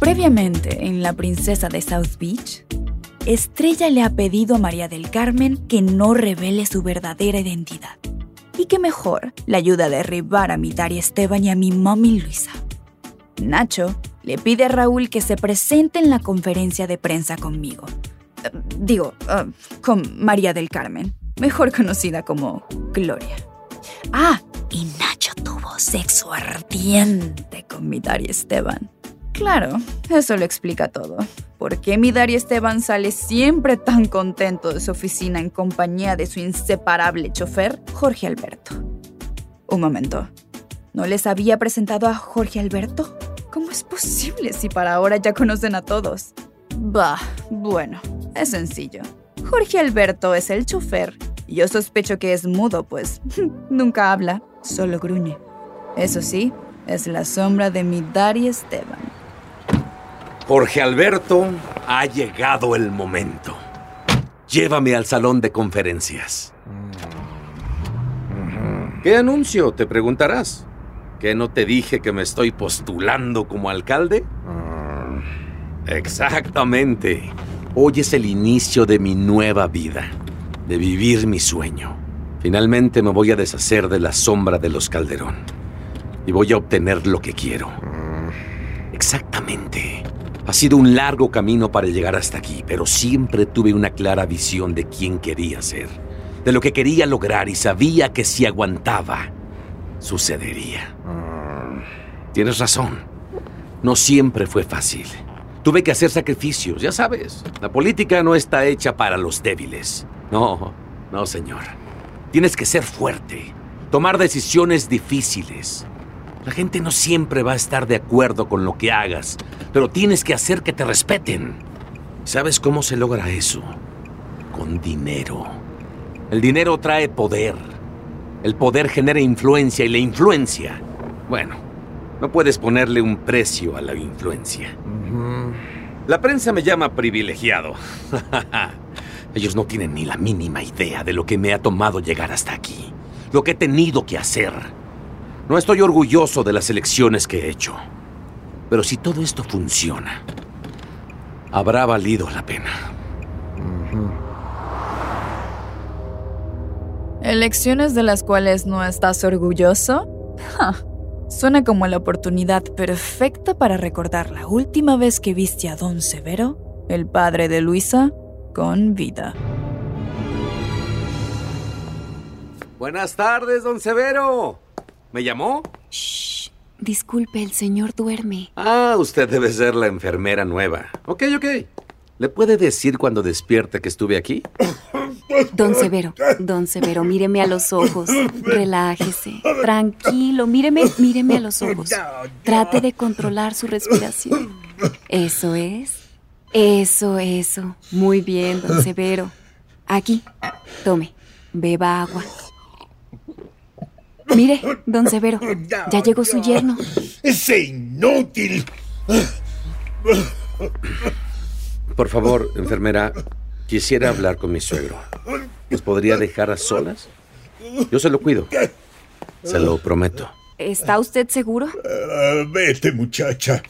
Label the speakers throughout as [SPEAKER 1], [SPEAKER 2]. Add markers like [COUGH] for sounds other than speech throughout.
[SPEAKER 1] Previamente en La Princesa de South Beach, Estrella le ha pedido a María del Carmen que no revele su verdadera identidad y que mejor le ayude a derribar a mi Dari Esteban y a mi mami Luisa. Nacho le pide a Raúl que se presente en la conferencia de prensa conmigo. Eh, digo, eh, con María del Carmen, mejor conocida como Gloria. Ah, y Nacho tuvo sexo ardiente con mi Dari Esteban. Claro, eso lo explica todo. ¿Por qué mi Dari Esteban sale siempre tan contento de su oficina en compañía de su inseparable chofer, Jorge Alberto? Un momento. ¿No les había presentado a Jorge Alberto? ¿Cómo es posible si para ahora ya conocen a todos? Bah, bueno, es sencillo. Jorge Alberto es el chofer y yo sospecho que es mudo, pues [LAUGHS] nunca habla, solo gruñe. Eso sí, es la sombra de mi Dari Esteban.
[SPEAKER 2] Jorge Alberto, ha llegado el momento. Llévame al salón de conferencias. ¿Qué anuncio? Te preguntarás. ¿Que no te dije que me estoy postulando como alcalde? Exactamente. Hoy es el inicio de mi nueva vida, de vivir mi sueño. Finalmente me voy a deshacer de la sombra de los Calderón y voy a obtener lo que quiero. Exactamente. Ha sido un largo camino para llegar hasta aquí, pero siempre tuve una clara visión de quién quería ser, de lo que quería lograr y sabía que si aguantaba, sucedería. Tienes razón. No siempre fue fácil. Tuve que hacer sacrificios, ya sabes. La política no está hecha para los débiles. No, no, señor. Tienes que ser fuerte, tomar decisiones difíciles. La gente no siempre va a estar de acuerdo con lo que hagas, pero tienes que hacer que te respeten. ¿Sabes cómo se logra eso? Con dinero. El dinero trae poder. El poder genera influencia y la influencia, bueno, no puedes ponerle un precio a la influencia. La prensa me llama privilegiado. [LAUGHS] Ellos no tienen ni la mínima idea de lo que me ha tomado llegar hasta aquí, lo que he tenido que hacer. No estoy orgulloso de las elecciones que he hecho, pero si todo esto funciona, habrá valido la pena.
[SPEAKER 1] ¿Elecciones de las cuales no estás orgulloso? Ja, Suena como la oportunidad perfecta para recordar la última vez que viste a Don Severo, el padre de Luisa, con vida.
[SPEAKER 2] Buenas tardes, don Severo. ¿Me llamó?
[SPEAKER 3] Shh. Disculpe, el señor duerme.
[SPEAKER 2] Ah, usted debe ser la enfermera nueva. Ok, ok. ¿Le puede decir cuando despierte que estuve aquí? [COUGHS]
[SPEAKER 3] Don Severo, don Severo, míreme a los ojos. Relájese. Tranquilo, míreme, míreme a los ojos. Trate de controlar su respiración. Eso es. Eso, eso. Muy bien, don Severo. Aquí, tome, beba agua. Mire, don Severo, ya llegó su yerno.
[SPEAKER 4] ¡Ese inútil!
[SPEAKER 2] Por favor, enfermera, quisiera hablar con mi suegro. ¿Nos podría dejar a solas? Yo se lo cuido. Se lo prometo.
[SPEAKER 3] ¿Está usted seguro?
[SPEAKER 4] Ah, vete, muchacha.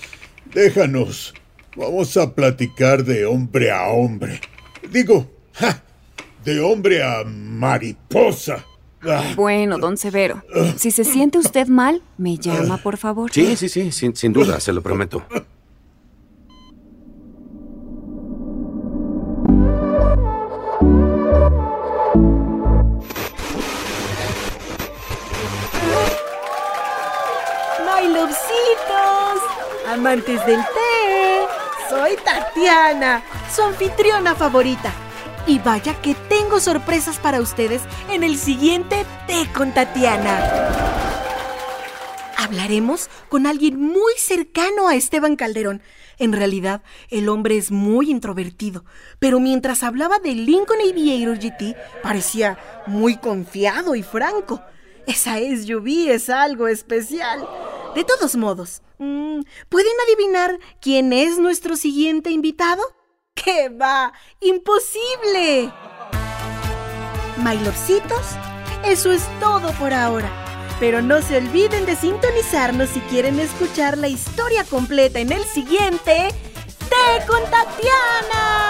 [SPEAKER 4] Déjanos. Vamos a platicar de hombre a hombre. Digo, ja, de hombre a mariposa. Ah,
[SPEAKER 3] Bueno, don Severo, si se siente usted mal, me llama, por favor.
[SPEAKER 2] Sí, sí, sí, sin, sin duda, se lo prometo.
[SPEAKER 5] Amantes del té. Soy Tatiana, su anfitriona favorita. Y vaya que tengo sorpresas para ustedes en el siguiente Té con Tatiana. hablaremos con alguien muy cercano a Esteban Calderón. En realidad, el hombre es muy introvertido, pero mientras hablaba de Lincoln Aviator GT, parecía muy confiado y franco. Esa SUV es algo especial. De todos modos, mm, ¿pueden adivinar quién es nuestro siguiente invitado? ¡Qué va! ¡Imposible! Mailorcitos, eso es todo por ahora. Pero no se olviden de sintonizarnos si quieren escuchar la historia completa en el siguiente Té con Tatiana.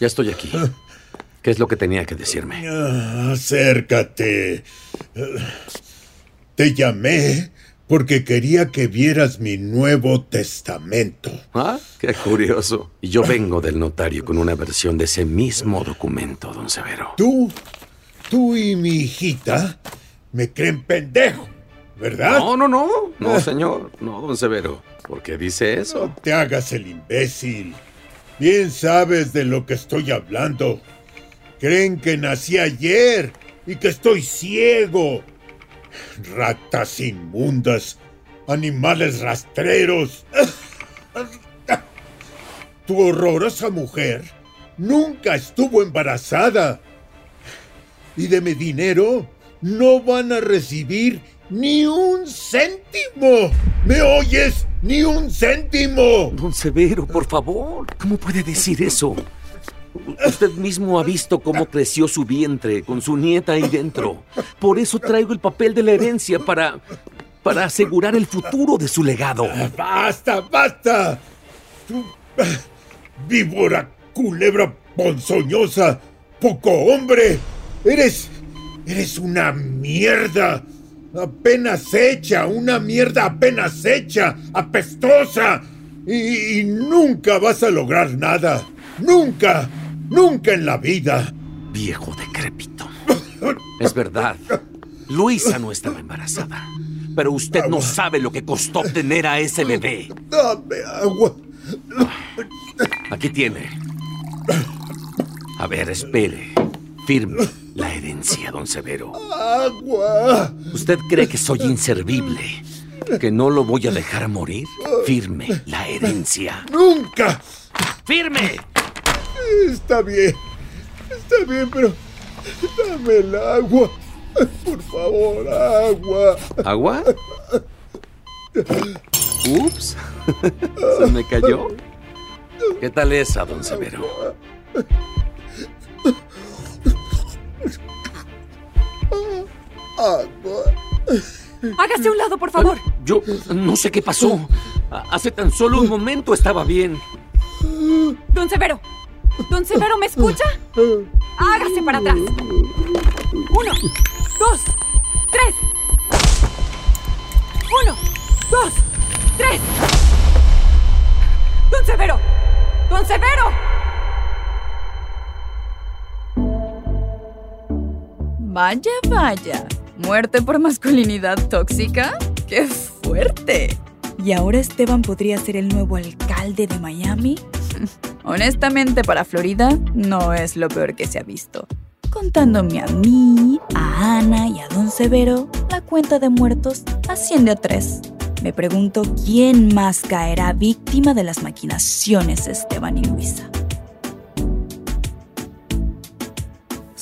[SPEAKER 2] Ya estoy aquí. ¿Qué es lo que tenía que decirme?
[SPEAKER 4] Ah, acércate. Te llamé porque quería que vieras mi Nuevo Testamento.
[SPEAKER 2] Ah, qué curioso. Y yo vengo del notario con una versión de ese mismo documento, don Severo.
[SPEAKER 4] Tú, tú y mi hijita me creen pendejo, ¿verdad?
[SPEAKER 2] No, no, no. No, [LAUGHS] señor. No, don Severo. ¿Por qué dice eso?
[SPEAKER 4] No te hagas el imbécil. Bien sabes de lo que estoy hablando. Creen que nací ayer y que estoy ciego. Ratas inmundas, animales rastreros. Tu horrorosa mujer nunca estuvo embarazada. Y de mi dinero no van a recibir ni un céntimo. ¿Me oyes? Ni un céntimo.
[SPEAKER 2] Don Severo, por favor. ¿Cómo puede decir eso? Usted mismo ha visto cómo creció su vientre con su nieta ahí dentro. Por eso traigo el papel de la herencia para para asegurar el futuro de su legado.
[SPEAKER 4] ¡Basta, basta! Tú, víbora, culebra ponzoñosa, poco hombre. Eres. Eres una mierda. Apenas hecha, una mierda apenas hecha, apestosa. Y, y nunca vas a lograr nada. Nunca, nunca en la vida.
[SPEAKER 2] Viejo decrépito. Es verdad. Luisa no estaba embarazada. Pero usted no sabe lo que costó tener a ese bebé.
[SPEAKER 4] Dame agua.
[SPEAKER 2] Aquí tiene. A ver, espere. Firme don Severo.
[SPEAKER 4] Agua.
[SPEAKER 2] ¿Usted cree que soy inservible? ¿Que no lo voy a dejar morir? Firme la herencia.
[SPEAKER 4] Nunca.
[SPEAKER 2] ¡Firme!
[SPEAKER 4] Está bien. Está bien, pero dame el agua. Por favor, agua.
[SPEAKER 2] ¿Agua? Ups. ¿Se me cayó? ¿Qué tal esa, don Severo?
[SPEAKER 3] Hágase a un lado, por favor.
[SPEAKER 2] Yo no sé qué pasó. Hace tan solo un momento estaba bien.
[SPEAKER 3] Don Severo. Don Severo, ¿me escucha? Hágase para atrás. Uno, dos, tres. Uno, dos, tres. Don Severo. Don Severo.
[SPEAKER 1] Vaya, vaya. ¿Muerte por masculinidad tóxica? ¡Qué fuerte! ¿Y ahora Esteban podría ser el nuevo alcalde de Miami? [LAUGHS] Honestamente, para Florida no es lo peor que se ha visto. Contándome a mí, a Ana y a Don Severo, la cuenta de muertos asciende a tres. Me pregunto quién más caerá víctima de las maquinaciones Esteban y Luisa.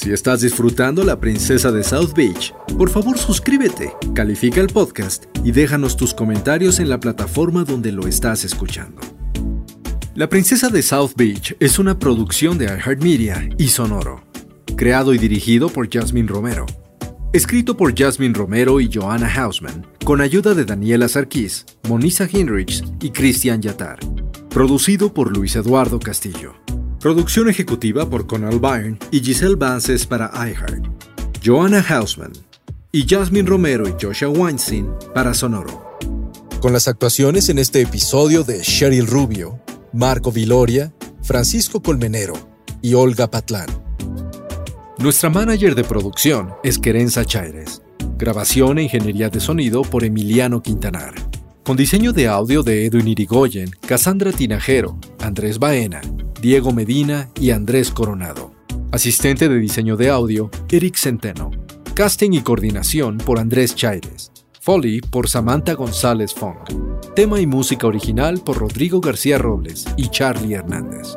[SPEAKER 6] Si estás disfrutando La Princesa de South Beach, por favor suscríbete, califica el podcast y déjanos tus comentarios en la plataforma donde lo estás escuchando. La Princesa de South Beach es una producción de iHeartMedia y Sonoro, creado y dirigido por Jasmine Romero. Escrito por Jasmine Romero y Joanna Hausman, con ayuda de Daniela Sarkis, Monisa Hinrichs y Christian Yatar. Producido por Luis Eduardo Castillo. Producción ejecutiva por Conal Byrne y Giselle Vances para iHeart. Joanna Hausman y Jasmine Romero y Joshua Weinstein para Sonoro.
[SPEAKER 7] Con las actuaciones en este episodio de Cheryl Rubio, Marco Viloria, Francisco Colmenero y Olga Patlán.
[SPEAKER 6] Nuestra manager de producción es Querenza Chaires. Grabación e ingeniería de sonido por Emiliano Quintanar. Con diseño de audio de Edwin Irigoyen, Cassandra Tinajero, Andrés Baena, Diego Medina y Andrés Coronado. Asistente de diseño de audio, Eric Centeno. Casting y coordinación por Andrés Chaires. Foley por Samantha González Fong. Tema y música original por Rodrigo García Robles y Charlie Hernández.